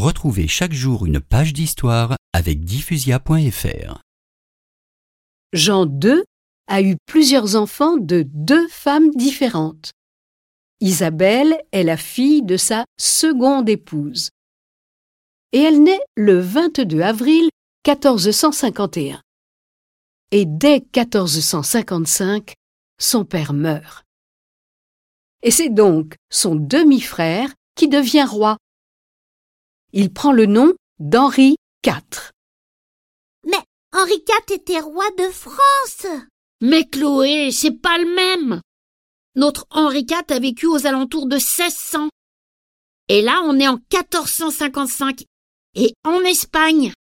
Retrouvez chaque jour une page d'histoire avec diffusia.fr. Jean II a eu plusieurs enfants de deux femmes différentes. Isabelle est la fille de sa seconde épouse. Et elle naît le 22 avril 1451. Et dès 1455, son père meurt. Et c'est donc son demi-frère qui devient roi. Il prend le nom d'Henri IV. Mais Henri IV était roi de France. Mais Chloé, c'est pas le même. Notre Henri IV a vécu aux alentours de 1600. Et là, on est en 1455. Et en Espagne.